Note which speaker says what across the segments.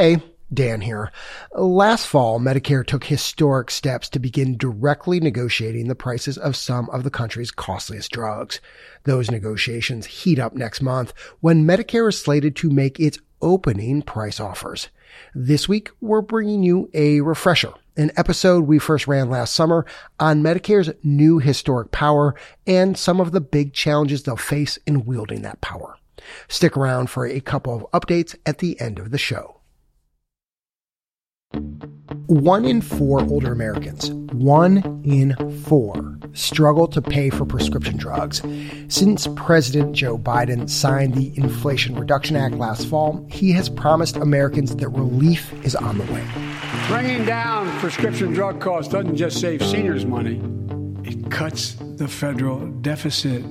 Speaker 1: Hey, Dan here. Last fall, Medicare took historic steps to begin directly negotiating the prices of some of the country's costliest drugs. Those negotiations heat up next month when Medicare is slated to make its opening price offers. This week, we're bringing you a refresher, an episode we first ran last summer on Medicare's new historic power and some of the big challenges they'll face in wielding that power. Stick around for a couple of updates at the end of the show. One in four older Americans, one in four, struggle to pay for prescription drugs. Since President Joe Biden signed the Inflation Reduction Act last fall, he has promised Americans that relief is on the way.
Speaker 2: Bringing down prescription drug costs doesn't just save seniors money, it cuts the federal deficit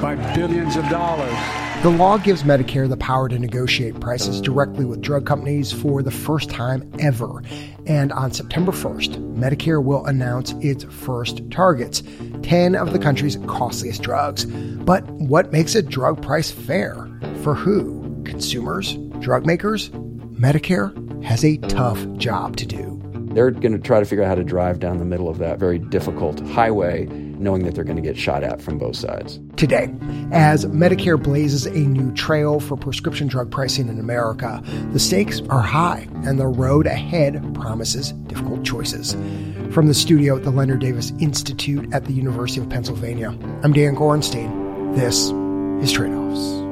Speaker 2: by billions of dollars.
Speaker 1: The law gives Medicare the power to negotiate prices directly with drug companies for the first time ever. And on September 1st, Medicare will announce its first targets 10 of the country's costliest drugs. But what makes a drug price fair? For who? Consumers? Drug makers? Medicare has a tough job to do.
Speaker 3: They're going to try to figure out how to drive down the middle of that very difficult highway, knowing that they're going to get shot at from both sides.
Speaker 1: Today, as Medicare blazes a new trail for prescription drug pricing in America, the stakes are high and the road ahead promises difficult choices. From the studio at the Leonard Davis Institute at the University of Pennsylvania, I'm Dan Gorenstein. This is Trade Offs.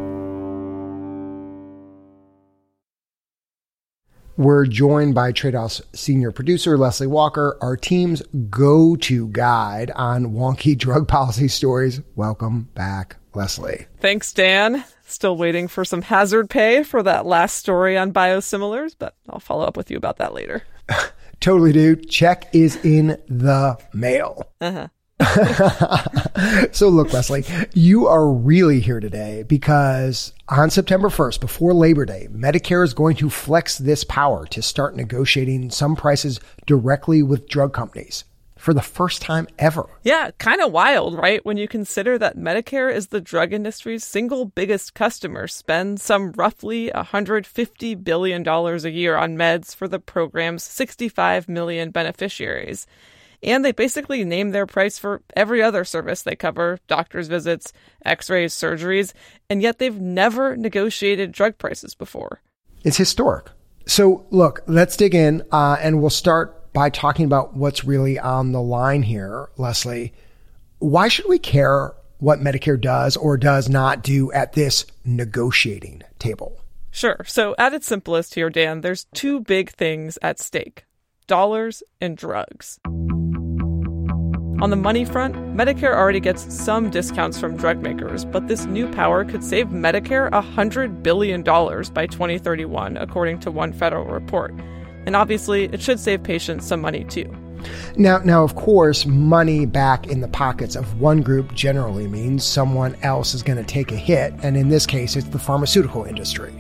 Speaker 1: We're joined by Trade Offs senior producer Leslie Walker, our team's go to guide on wonky drug policy stories. Welcome back, Leslie.
Speaker 4: Thanks, Dan. Still waiting for some hazard pay for that last story on biosimilars, but I'll follow up with you about that later.
Speaker 1: totally, dude. Check is in the mail. Uh-huh. so look, Leslie, you are really here today because on September 1st, before Labor Day, Medicare is going to flex this power to start negotiating some prices directly with drug companies for the first time ever.
Speaker 4: Yeah, kind of wild, right? When you consider that Medicare is the drug industry's single biggest customer, spends some roughly $150 billion a year on meds for the program's 65 million beneficiaries. And they basically name their price for every other service they cover doctor's visits, x rays, surgeries, and yet they've never negotiated drug prices before.
Speaker 1: It's historic. So, look, let's dig in uh, and we'll start by talking about what's really on the line here, Leslie. Why should we care what Medicare does or does not do at this negotiating table?
Speaker 4: Sure. So, at its simplest here, Dan, there's two big things at stake dollars and drugs. On the money front, Medicare already gets some discounts from drug makers, but this new power could save Medicare $100 billion by 2031, according to one federal report. And obviously, it should save patients some money too.
Speaker 1: Now, now, of course, money back in the pockets of one group generally means someone else is going to take a hit, and in this case, it's the pharmaceutical industry.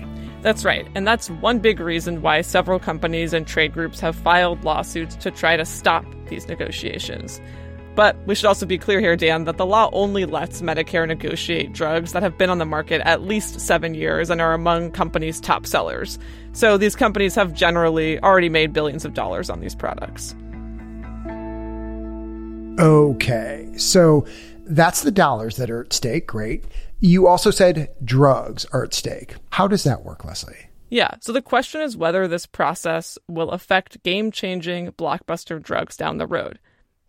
Speaker 4: That's right, and that's one big reason why several companies and trade groups have filed lawsuits to try to stop these negotiations. But we should also be clear here, Dan, that the law only lets Medicare negotiate drugs that have been on the market at least seven years and are among companies' top sellers. So these companies have generally already made billions of dollars on these products.
Speaker 1: Okay, so that's the dollars that are at stake. Great. You also said drugs are at stake. How does that work, Leslie?
Speaker 4: Yeah, so the question is whether this process will affect game changing blockbuster drugs down the road.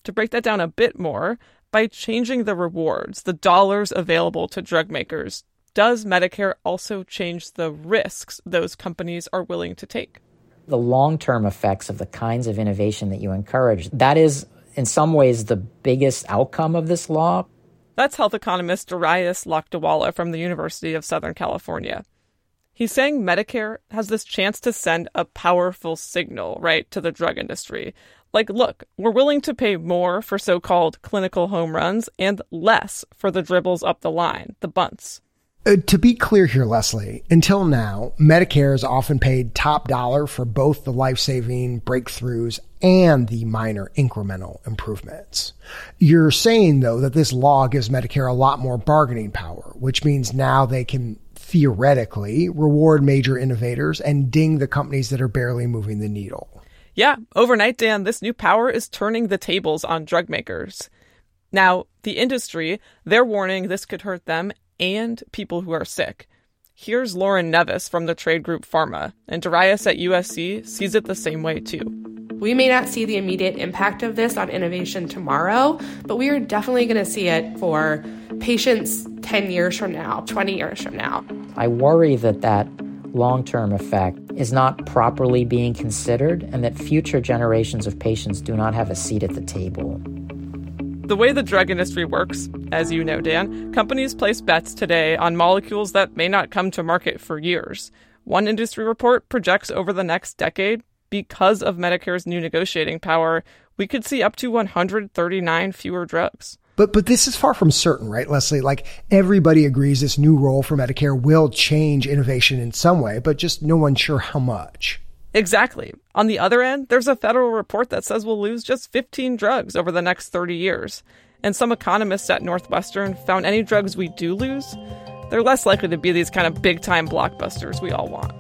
Speaker 4: To break that down a bit more, by changing the rewards, the dollars available to drug makers, does Medicare also change the risks those companies are willing to take?
Speaker 5: The long term effects of the kinds of innovation that you encourage, that is, in some ways, the biggest outcome of this law.
Speaker 4: That's health economist Darius Lakdawalla from the University of Southern California. He's saying Medicare has this chance to send a powerful signal, right, to the drug industry. Like, look, we're willing to pay more for so called clinical home runs and less for the dribbles up the line, the bunts.
Speaker 1: Uh, to be clear here, Leslie, until now, Medicare has often paid top dollar for both the life saving breakthroughs and the minor incremental improvements. You're saying, though, that this law gives Medicare a lot more bargaining power, which means now they can theoretically reward major innovators and ding the companies that are barely moving the needle.
Speaker 4: Yeah, overnight, Dan, this new power is turning the tables on drug makers. Now, the industry, they're warning this could hurt them and people who are sick. Here's Lauren Neves from the trade group PhRMA, and Darius at USC sees it the same way too.
Speaker 6: We may not see the immediate impact of this on innovation tomorrow, but we are definitely going to see it for patients 10 years from now, 20 years from now.
Speaker 5: I worry that that long term effect is not properly being considered and that future generations of patients do not have a seat at the table.
Speaker 4: The way the drug industry works, as you know, Dan, companies place bets today on molecules that may not come to market for years. One industry report projects over the next decade, because of Medicare's new negotiating power, we could see up to 139 fewer drugs.
Speaker 1: But but this is far from certain, right, Leslie? Like everybody agrees this new role for Medicare will change innovation in some way, but just no one's sure how much.
Speaker 4: Exactly. On the other end, there's a federal report that says we'll lose just 15 drugs over the next 30 years. And some economists at Northwestern found any drugs we do lose, they're less likely to be these kind of big time blockbusters we all want.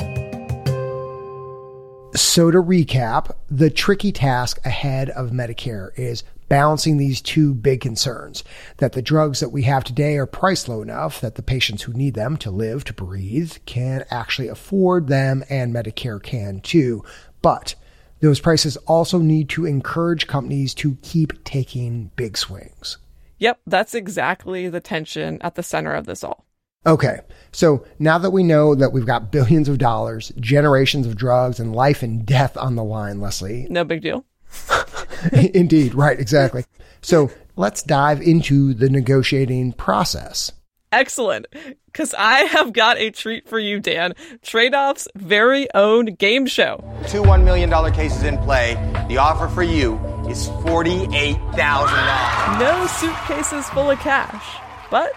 Speaker 1: So, to recap, the tricky task ahead of Medicare is balancing these two big concerns that the drugs that we have today are priced low enough that the patients who need them to live, to breathe, can actually afford them, and Medicare can too. But those prices also need to encourage companies to keep taking big swings.
Speaker 4: Yep, that's exactly the tension at the center of this all.
Speaker 1: Okay, so now that we know that we've got billions of dollars, generations of drugs, and life and death on the line, Leslie.
Speaker 4: No big deal.
Speaker 1: Indeed, right, exactly. So let's dive into the negotiating process.
Speaker 4: Excellent. Because I have got a treat for you, Dan. Trade off's very own game show.
Speaker 7: Two $1 million cases in play. The offer for you is $48,000.
Speaker 4: No suitcases full of cash, but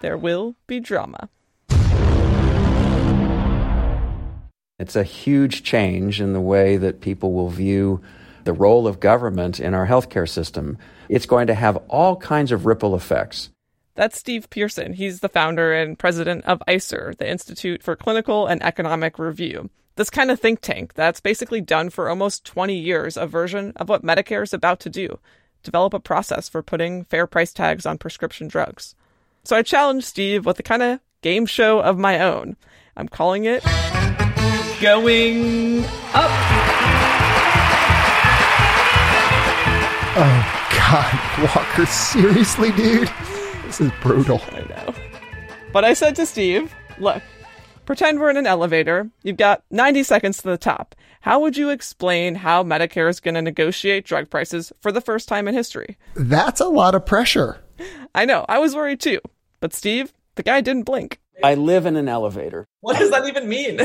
Speaker 4: there will be drama.
Speaker 3: It's a huge change in the way that people will view the role of government in our healthcare system. It's going to have all kinds of ripple effects.
Speaker 4: That's Steve Pearson. He's the founder and president of ICER, the Institute for Clinical and Economic Review. This kind of think tank that's basically done for almost 20 years a version of what Medicare is about to do develop a process for putting fair price tags on prescription drugs. So I challenged Steve with a kind of game show of my own. I'm calling it Going Up.
Speaker 1: Oh, God, Walker, seriously, dude? This is brutal.
Speaker 4: I know. But I said to Steve, look, pretend we're in an elevator. You've got 90 seconds to the top. How would you explain how Medicare is going to negotiate drug prices for the first time in history?
Speaker 1: That's a lot of pressure.
Speaker 4: I know. I was worried too. But Steve, the guy didn't blink.
Speaker 3: I live in an elevator.
Speaker 4: What does that even mean?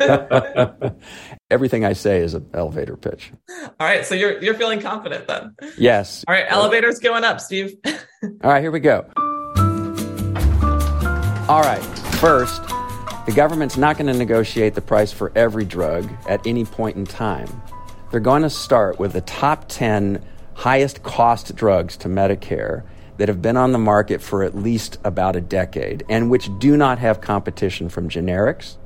Speaker 3: Everything I say is an elevator pitch.
Speaker 4: All right, so you're you're feeling confident then.
Speaker 3: Yes.
Speaker 4: All right, elevator's going up, Steve.
Speaker 3: All right, here we go. All right, first, the government's not going to negotiate the price for every drug at any point in time. They're going to start with the top 10 highest cost drugs to Medicare that have been on the market for at least about a decade and which do not have competition from generics.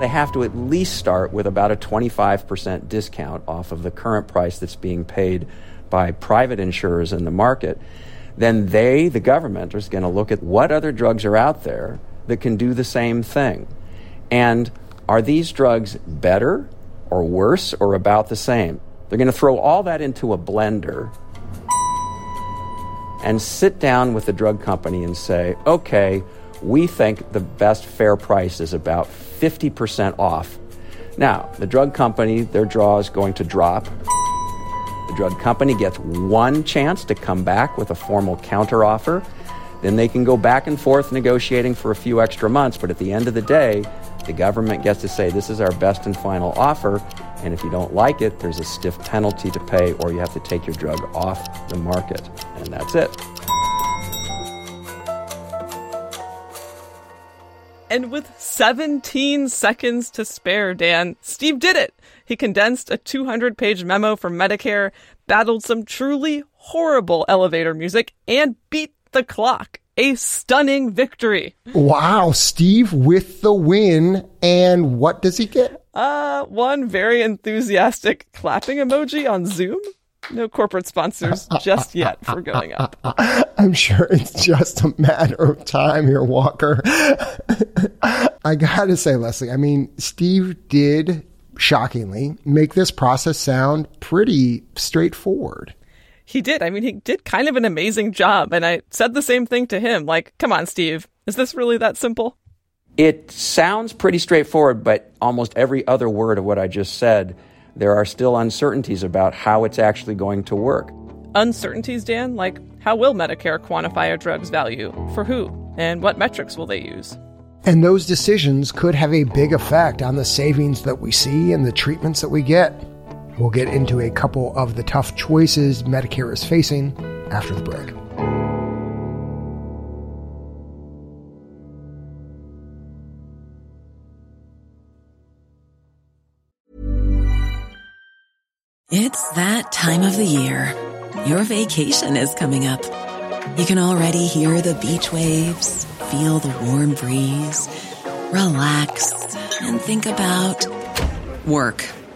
Speaker 3: They have to at least start with about a 25% discount off of the current price that's being paid by private insurers in the market. Then they, the government, is going to look at what other drugs are out there that can do the same thing. And are these drugs better or worse or about the same? They're going to throw all that into a blender and sit down with the drug company and say, okay, we think the best fair price is about 50% off. Now, the drug company, their draw is going to drop. The drug company gets one chance to come back with a formal counteroffer. Then they can go back and forth negotiating for a few extra months, but at the end of the day, the government gets to say, This is our best and final offer. And if you don't like it, there's a stiff penalty to pay, or you have to take your drug off the market. And that's it.
Speaker 4: And with 17 seconds to spare, Dan, Steve did it. He condensed a 200 page memo from Medicare, battled some truly horrible elevator music, and beat the clock. A stunning victory.
Speaker 1: Wow, Steve with the win. And what does he get?
Speaker 4: Uh, one very enthusiastic clapping emoji on Zoom. No corporate sponsors just yet for going up.
Speaker 1: I'm sure it's just a matter of time here, Walker. I gotta say, Leslie, I mean, Steve did shockingly make this process sound pretty straightforward.
Speaker 4: He did. I mean, he did kind of an amazing job. And I said the same thing to him like, come on, Steve, is this really that simple?
Speaker 3: It sounds pretty straightforward, but almost every other word of what I just said there are still uncertainties about how it's actually going to work.
Speaker 4: Uncertainties, Dan? Like, how will Medicare quantify a drug's value? For who? And what metrics will they use?
Speaker 1: And those decisions could have a big effect on the savings that we see and the treatments that we get. We'll get into a couple of the tough choices Medicare is facing after the break.
Speaker 8: It's that time of the year. Your vacation is coming up. You can already hear the beach waves, feel the warm breeze, relax, and think about work.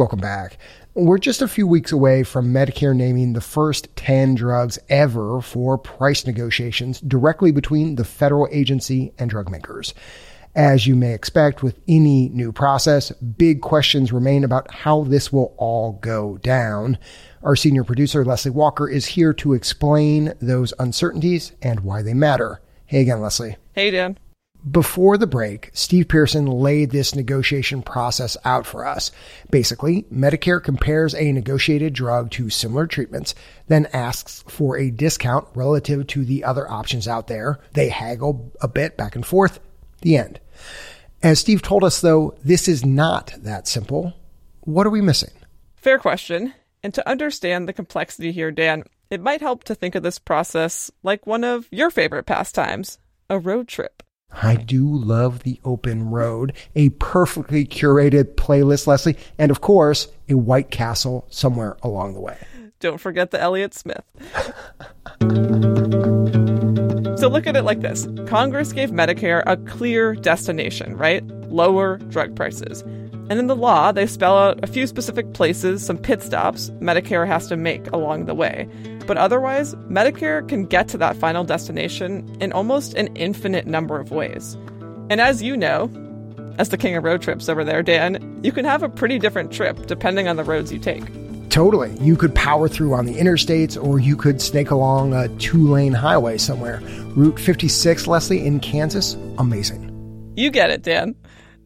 Speaker 1: Welcome back. We're just a few weeks away from Medicare naming the first 10 drugs ever for price negotiations directly between the federal agency and drug makers. As you may expect with any new process, big questions remain about how this will all go down. Our senior producer, Leslie Walker, is here to explain those uncertainties and why they matter. Hey again, Leslie.
Speaker 4: Hey, Dan.
Speaker 1: Before the break, Steve Pearson laid this negotiation process out for us. Basically, Medicare compares a negotiated drug to similar treatments, then asks for a discount relative to the other options out there. They haggle a bit back and forth. The end. As Steve told us, though, this is not that simple. What are we missing?
Speaker 4: Fair question. And to understand the complexity here, Dan, it might help to think of this process like one of your favorite pastimes a road trip.
Speaker 1: I do love the open road, a perfectly curated playlist, Leslie, and of course, a White Castle somewhere along the way.
Speaker 4: Don't forget the Elliott Smith. so look at it like this Congress gave Medicare a clear destination, right? Lower drug prices. And in the law, they spell out a few specific places, some pit stops Medicare has to make along the way. But otherwise, Medicare can get to that final destination in almost an infinite number of ways. And as you know, as the king of road trips over there, Dan, you can have a pretty different trip depending on the roads you take.
Speaker 1: Totally. You could power through on the interstates or you could snake along a two lane highway somewhere. Route 56, Leslie, in Kansas, amazing.
Speaker 4: You get it, Dan.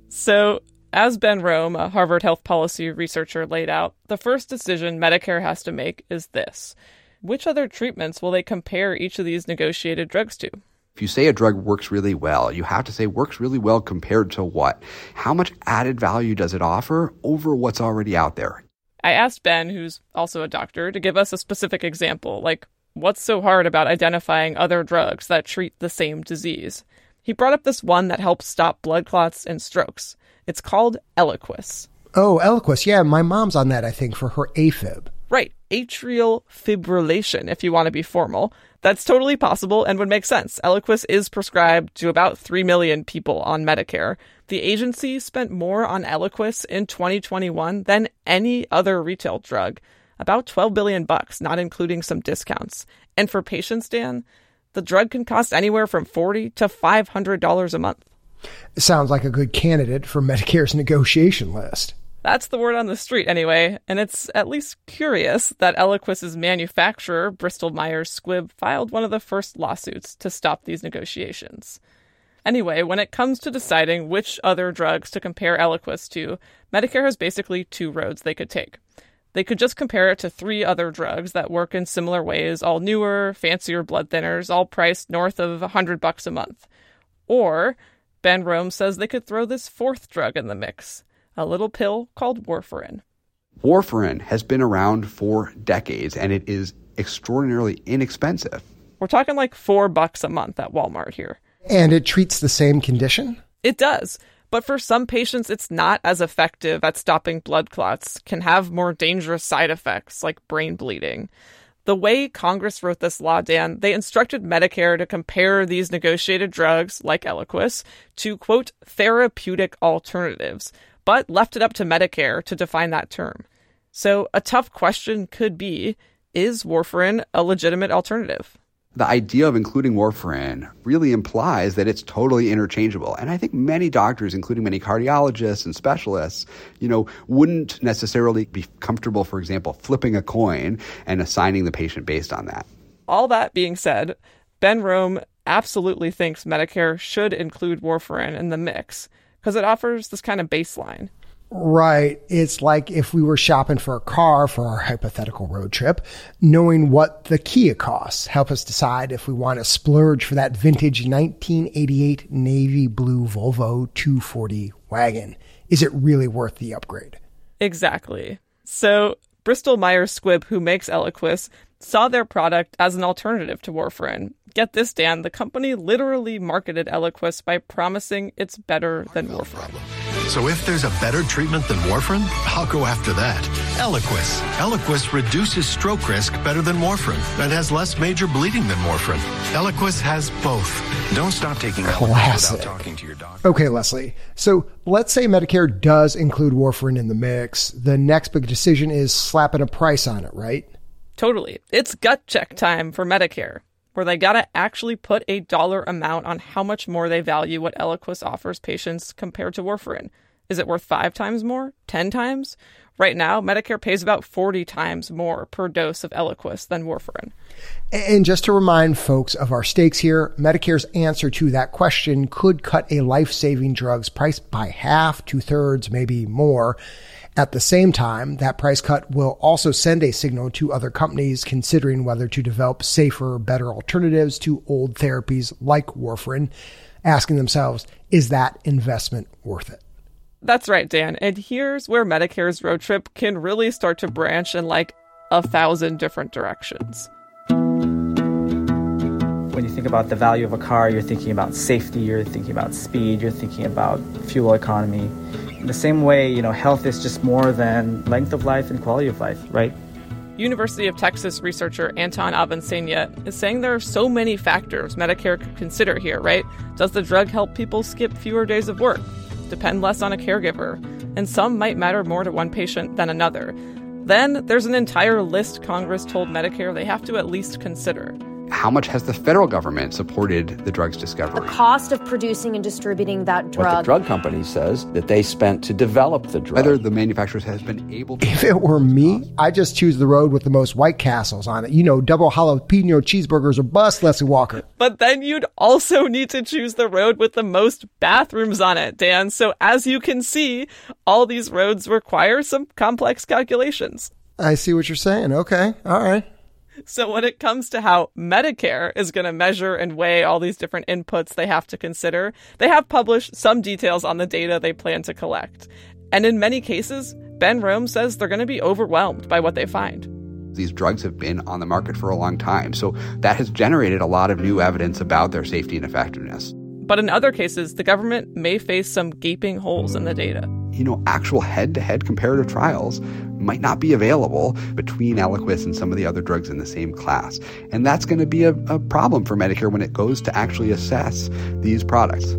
Speaker 4: So, as Ben Rome, a Harvard health policy researcher, laid out, the first decision Medicare has to make is this Which other treatments will they compare each of these negotiated drugs to?
Speaker 9: If you say a drug works really well, you have to say works really well compared to what? How much added value does it offer over what's already out there?
Speaker 4: I asked Ben, who's also a doctor, to give us a specific example, like what's so hard about identifying other drugs that treat the same disease? He brought up this one that helps stop blood clots and strokes. It's called Eliquis.
Speaker 1: Oh, Eliquis. Yeah, my mom's on that, I think, for her AFib.
Speaker 4: Right. Atrial fibrillation, if you want to be formal. That's totally possible and would make sense. Eliquis is prescribed to about 3 million people on Medicare. The agency spent more on Eliquis in 2021 than any other retail drug. About 12 billion bucks, not including some discounts. And for patients, Dan, the drug can cost anywhere from 40 to $500 a month.
Speaker 1: Sounds like a good candidate for Medicare's negotiation list.
Speaker 4: That's the word on the street, anyway, and it's at least curious that Eliquis's manufacturer, Bristol Myers Squibb, filed one of the first lawsuits to stop these negotiations. Anyway, when it comes to deciding which other drugs to compare Eliquis to, Medicare has basically two roads they could take. They could just compare it to three other drugs that work in similar ways, all newer, fancier blood thinners, all priced north of a 100 bucks a month. Or Ben Rome says they could throw this fourth drug in the mix, a little pill called warfarin.
Speaker 9: Warfarin has been around for decades and it is extraordinarily inexpensive.
Speaker 4: We're talking like four bucks a month at Walmart here.
Speaker 1: And it treats the same condition?
Speaker 4: It does. But for some patients, it's not as effective at stopping blood clots, can have more dangerous side effects like brain bleeding. The way Congress wrote this law, Dan, they instructed Medicare to compare these negotiated drugs, like Eliquis, to quote, therapeutic alternatives, but left it up to Medicare to define that term. So a tough question could be is warfarin a legitimate alternative?
Speaker 9: The idea of including warfarin really implies that it's totally interchangeable. And I think many doctors, including many cardiologists and specialists, you know, wouldn't necessarily be comfortable, for example, flipping a coin and assigning the patient based on that.
Speaker 4: All that being said, Ben Rome absolutely thinks Medicare should include warfarin in the mix because it offers this kind of baseline.
Speaker 1: Right. It's like if we were shopping for a car for our hypothetical road trip, knowing what the Kia costs help us decide if we want to splurge for that vintage 1988 navy blue Volvo 240 wagon. Is it really worth the upgrade?
Speaker 4: Exactly. So, Bristol Myers Squibb, who makes Eliquis, saw their product as an alternative to warfarin. Get this, Dan, the company literally marketed Eliquis by promising it's better than warfarin.
Speaker 10: So if there's a better treatment than warfarin, I'll go after that. Eliquis. Eliquis reduces stroke risk better than warfarin and has less major bleeding than warfarin. Eliquis has both. Don't stop taking Eliquis without talking to your doctor.
Speaker 1: Okay, Leslie. So let's say Medicare does include warfarin in the mix. The next big decision is slapping a price on it, right?
Speaker 4: Totally. It's gut check time for Medicare, where they gotta actually put a dollar amount on how much more they value what Eliquis offers patients compared to warfarin. Is it worth five times more? Ten times? Right now, Medicare pays about 40 times more per dose of Eliquis than warfarin.
Speaker 1: And just to remind folks of our stakes here, Medicare's answer to that question could cut a life saving drug's price by half, two thirds, maybe more. At the same time, that price cut will also send a signal to other companies considering whether to develop safer, better alternatives to old therapies like warfarin, asking themselves, is that investment worth it?
Speaker 4: That's right, Dan. And here's where Medicare's road trip can really start to branch in like a thousand different directions.
Speaker 11: When you think about the value of a car, you're thinking about safety, you're thinking about speed, you're thinking about fuel economy. The same way, you know, health is just more than length of life and quality of life, right?
Speaker 4: University of Texas researcher Anton Avanceña is saying there are so many factors Medicare could consider here, right? Does the drug help people skip fewer days of work? Depend less on a caregiver? And some might matter more to one patient than another. Then there's an entire list Congress told Medicare they have to at least consider.
Speaker 9: How much has the federal government supported the drug's discovery?
Speaker 12: The cost of producing and distributing that drug.
Speaker 3: What the drug company says that they spent to develop the drug.
Speaker 9: Whether the manufacturers has been able to.
Speaker 1: If it were me, I just choose the road with the most White Castles on it. You know, double jalapeno cheeseburgers or bust, Leslie Walker.
Speaker 4: But then you'd also need to choose the road with the most bathrooms on it, Dan. So as you can see, all these roads require some complex calculations.
Speaker 1: I see what you're saying. Okay. All right.
Speaker 4: So, when it comes to how Medicare is going to measure and weigh all these different inputs they have to consider, they have published some details on the data they plan to collect. And in many cases, Ben Rome says they're going to be overwhelmed by what they find.
Speaker 9: These drugs have been on the market for a long time, so that has generated a lot of new evidence about their safety and effectiveness.
Speaker 4: But in other cases, the government may face some gaping holes in the data.
Speaker 9: You know, actual head to head comparative trials might not be available between Eliquis and some of the other drugs in the same class. And that's going to be a, a problem for Medicare when it goes to actually assess these products.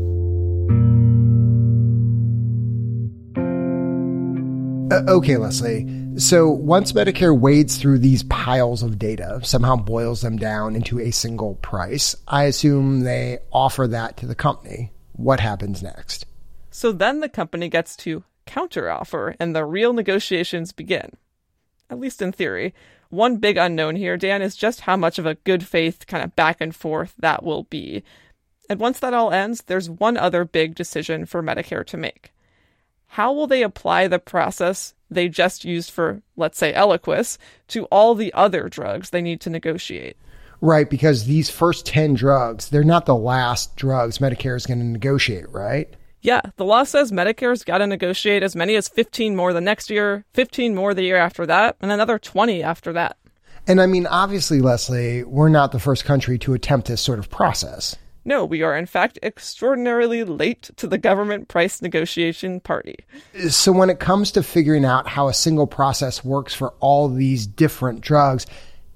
Speaker 1: Uh, okay, Leslie. So once Medicare wades through these piles of data, somehow boils them down into a single price, I assume they offer that to the company. What happens next?
Speaker 4: So then the company gets to counteroffer and the real negotiations begin. At least in theory. One big unknown here, Dan, is just how much of a good faith kind of back and forth that will be. And once that all ends, there's one other big decision for Medicare to make. How will they apply the process they just used for, let's say, Eliquis to all the other drugs they need to negotiate?
Speaker 1: Right, because these first 10 drugs, they're not the last drugs Medicare is going to negotiate, right?
Speaker 4: Yeah, the law says Medicare's got to negotiate as many as 15 more the next year, 15 more the year after that, and another 20 after that.
Speaker 1: And I mean, obviously, Leslie, we're not the first country to attempt this sort of process.
Speaker 4: No, we are in fact extraordinarily late to the government price negotiation party.
Speaker 1: So, when it comes to figuring out how a single process works for all these different drugs,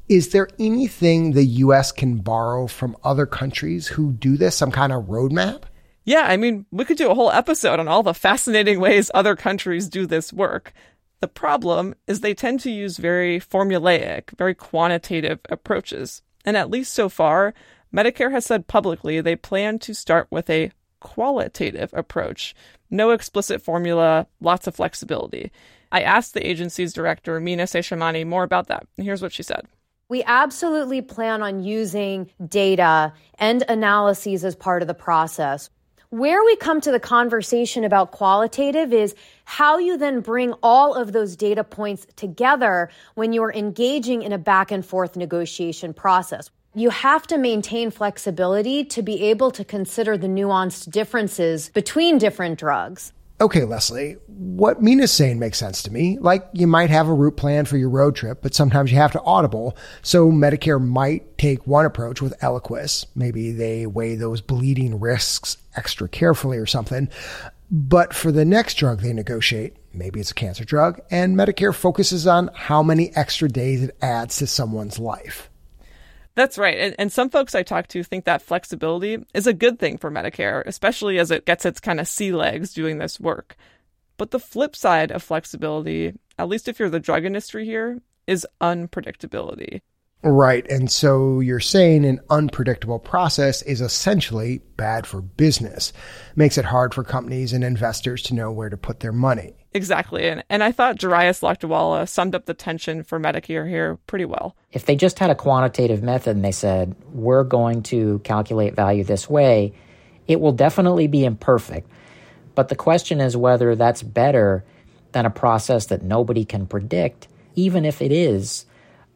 Speaker 1: is there anything the US can borrow from other countries who do this, some kind of roadmap?
Speaker 4: Yeah, I mean, we could do a whole episode on all the fascinating ways other countries do this work. The problem is they tend to use very formulaic, very quantitative approaches. And at least so far, Medicare has said publicly they plan to start with a qualitative approach. No explicit formula, lots of flexibility. I asked the agency's director, Meena Seshamani, more about that. Here's what she said.
Speaker 12: We absolutely plan on using data and analyses as part of the process. Where we come to the conversation about qualitative is how you then bring all of those data points together when you are engaging in a back and forth negotiation process. You have to maintain flexibility to be able to consider the nuanced differences between different drugs.
Speaker 1: Okay, Leslie, what Meena's saying makes sense to me. Like you might have a route plan for your road trip, but sometimes you have to audible. So Medicare might take one approach with Eliquis. Maybe they weigh those bleeding risks extra carefully or something. But for the next drug they negotiate, maybe it's a cancer drug, and Medicare focuses on how many extra days it adds to someone's life.
Speaker 4: That's right. And, and, some folks I talk to think that flexibility is a good thing for Medicare, especially as it gets its kind of sea legs doing this work. But the flip side of flexibility, at least if you're the drug industry here, is unpredictability.
Speaker 1: Right. And so you're saying an unpredictable process is essentially bad for business, makes it hard for companies and investors to know where to put their money.
Speaker 4: Exactly. And, and I thought Darius Lakdawalla summed up the tension for Medicare here pretty well.
Speaker 5: If they just had a quantitative method and they said, we're going to calculate value this way, it will definitely be imperfect. But the question is whether that's better than a process that nobody can predict, even if it is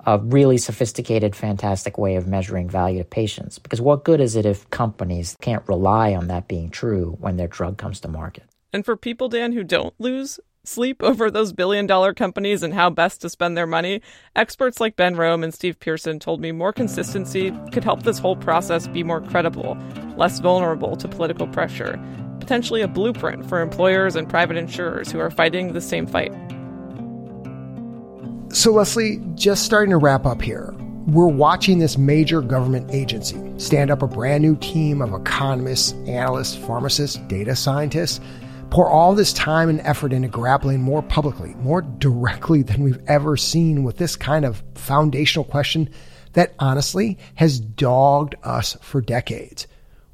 Speaker 5: a really sophisticated, fantastic way of measuring value to patients. Because what good is it if companies can't rely on that being true when their drug comes to market?
Speaker 4: And for people, Dan, who don't lose sleep over those billion dollar companies and how best to spend their money, experts like Ben Rome and Steve Pearson told me more consistency could help this whole process be more credible, less vulnerable to political pressure, potentially a blueprint for employers and private insurers who are fighting the same fight.
Speaker 1: So, Leslie, just starting to wrap up here. We're watching this major government agency stand up a brand new team of economists, analysts, pharmacists, data scientists, pour all this time and effort into grappling more publicly, more directly than we've ever seen with this kind of foundational question that honestly has dogged us for decades.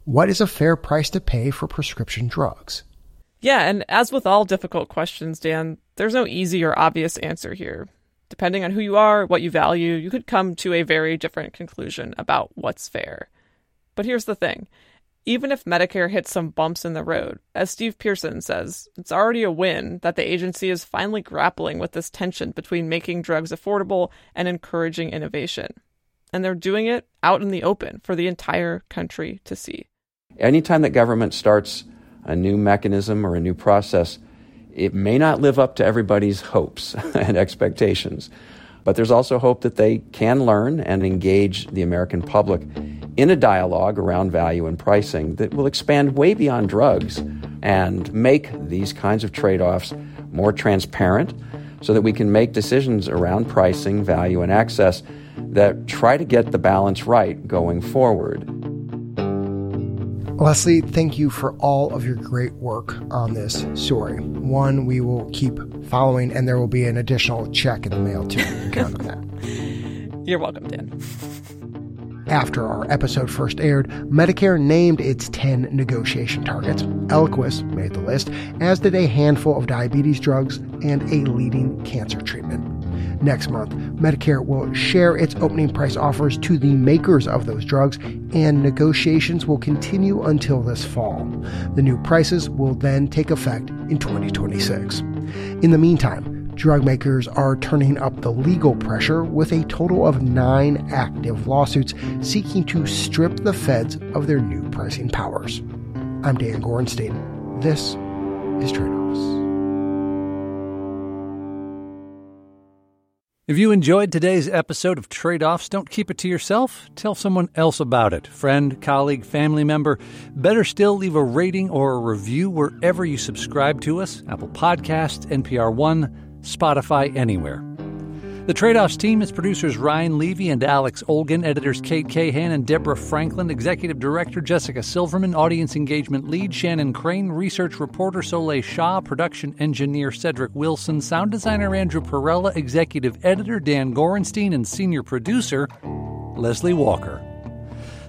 Speaker 1: What is a fair price to pay for prescription drugs?
Speaker 4: Yeah, and as with all difficult questions, Dan, there's no easy or obvious answer here depending on who you are, what you value, you could come to a very different conclusion about what's fair. But here's the thing even if Medicare hits some bumps in the road, as Steve Pearson says, it's already a win that the agency is finally grappling with this tension between making drugs affordable and encouraging innovation. And they're doing it out in the open for the entire country to see.
Speaker 3: Anytime that government starts a new mechanism or a new process, it may not live up to everybody's hopes and expectations, but there's also hope that they can learn and engage the American public in a dialogue around value and pricing that will expand way beyond drugs and make these kinds of trade offs more transparent so that we can make decisions around pricing, value, and access that try to get the balance right going forward.
Speaker 1: Leslie, thank you for all of your great work on this story. One, we will keep following, and there will be an additional check in the mail too. count on
Speaker 4: that. You're welcome, Dan.
Speaker 1: After our episode first aired, Medicare named its 10 negotiation targets. Eliquis made the list, as did a handful of diabetes drugs and a leading cancer treatment. Next month, Medicare will share its opening price offers to the makers of those drugs, and negotiations will continue until this fall. The new prices will then take effect in 2026. In the meantime, drug makers are turning up the legal pressure with a total of nine active lawsuits seeking to strip the feds of their new pricing powers. I'm Dan Gorenstein. This is Trade Offs.
Speaker 13: If you enjoyed today's episode of Trade Offs, don't keep it to yourself. Tell someone else about it friend, colleague, family member. Better still, leave a rating or a review wherever you subscribe to us Apple Podcasts, NPR One, Spotify, anywhere. The Trade Offs team is producers Ryan Levy and Alex Olgin, editors Kate Cahan and Deborah Franklin, executive director Jessica Silverman, audience engagement lead Shannon Crane, research reporter Soleil Shah, production engineer Cedric Wilson, sound designer Andrew Perella, executive editor Dan Gorenstein, and senior producer Leslie Walker.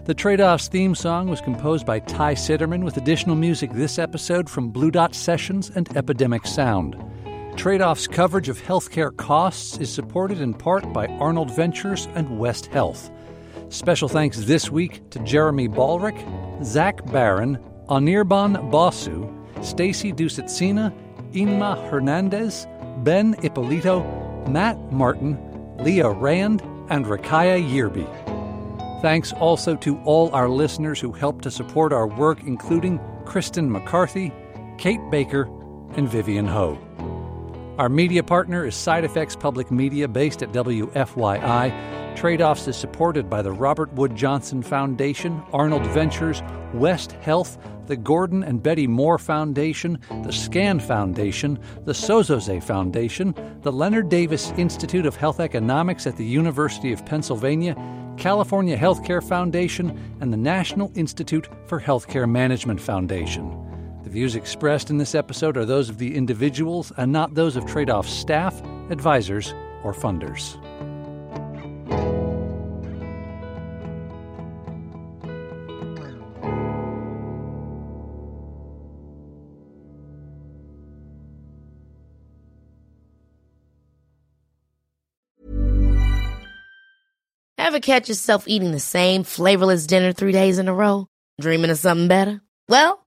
Speaker 13: The Trade Offs theme song was composed by Ty Citerman with additional music this episode from Blue Dot Sessions and Epidemic Sound. Trade Off's coverage of healthcare costs is supported in part by Arnold Ventures and West Health. Special thanks this week to Jeremy Balrick, Zach Barron, Anirban Basu, Stacy Dusetzina, Inma Hernandez, Ben Ippolito, Matt Martin, Leah Rand, and Rakaya Yerby. Thanks also to all our listeners who helped to support our work, including Kristen McCarthy, Kate Baker, and Vivian Ho. Our media partner is Side Effects Public Media based at WFYI. Trade Offs is supported by the Robert Wood Johnson Foundation, Arnold Ventures, West Health, the Gordon and Betty Moore Foundation, the SCAN Foundation, the Sozosei Foundation, the Leonard Davis Institute of Health Economics at the University of Pennsylvania, California Healthcare Foundation, and the National Institute for Healthcare Management Foundation. The views expressed in this episode are those of the individuals and not those of Trade Off staff, advisors, or funders.
Speaker 14: Ever catch yourself eating the same flavorless dinner three days in a row? Dreaming of something better? Well,